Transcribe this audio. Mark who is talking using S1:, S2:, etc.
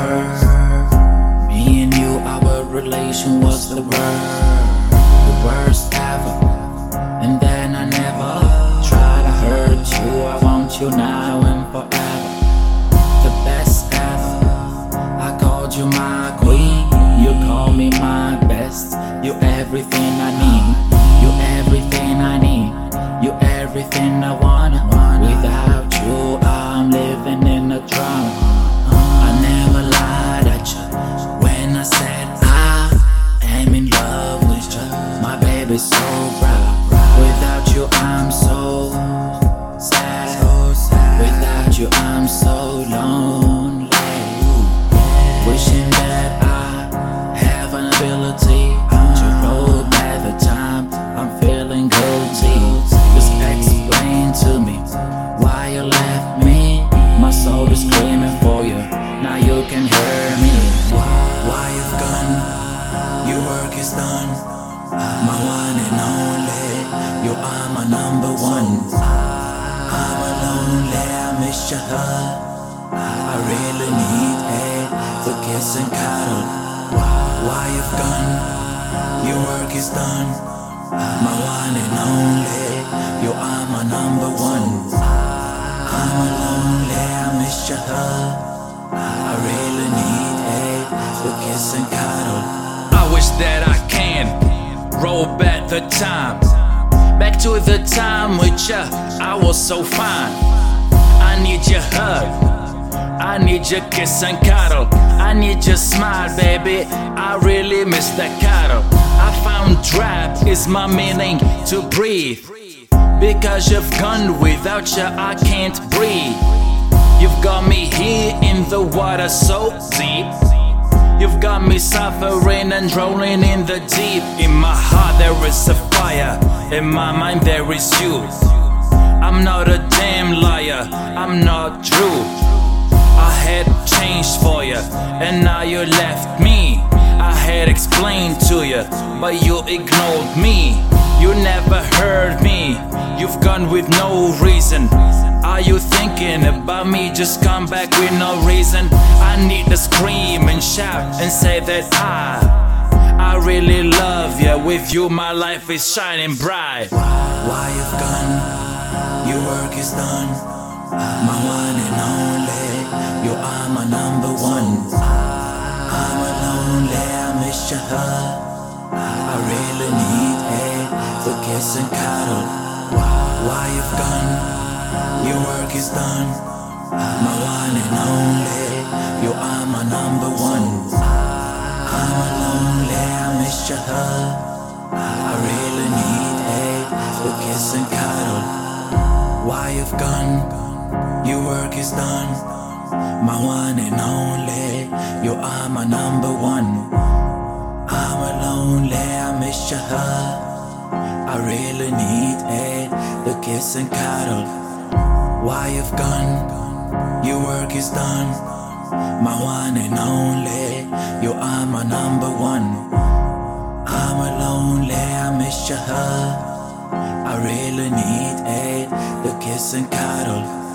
S1: her. Me and you, our relation was the worst, the worst ever. And then I never tried to hurt you. I want you now and forever, the best ever. I called you my queen, you call me my best. You everything I need, you everything I need, you everything I wanna. So lonely. Wishing that I have an ability to roll back the time I'm feeling guilty. Just explain to me why you left me. My soul is screaming for you. Now you can hear me. Why you've gone? Your work is done. My one and only. You are my number one. I'm lonely. I miss your hug. I really need a for kiss and cuddle. Why you've gone? Your work is done. My one and only. You are my number one. I'm lonely. I miss your hug. I really need a the kiss and cuddle.
S2: I wish that I can roll back the time. To the time with ya, I was so fine. I need your hug. I need your kiss and cuddle. I need your smile, baby. I really miss that cuddle. I found trap is my meaning to breathe. Because you've gone without you, I can't breathe. You've got me here in the water so deep. You've got me suffering and drowning in the deep. In my heart, there is a fire. In my mind, there is you. I'm not a damn liar. I'm not true. I had changed for you, and now you left me. Explained to you, but you ignored me. You never heard me. You've gone with no reason. Are you thinking about me? Just come back with no reason. I need to scream and shout and say that I, I really love you. With you, my life is shining bright.
S1: Why you've gone? Your work is done. My one and only. You are my number miss your hug. I really need a the kiss and cuddle. Why you've gone? Your work is done. My one and only. You are my number one. I'm lonely. I miss your hug. I really need a the kiss and cuddle. Why you've gone? Your work is done. My one and only. You are my number one. I miss your hug. I really need a the kiss and cuddle. Why you've gone? Your work is done. My one and only. You are my number one. I'm a lonely. I miss your hug. I really need a the kiss and cuddle.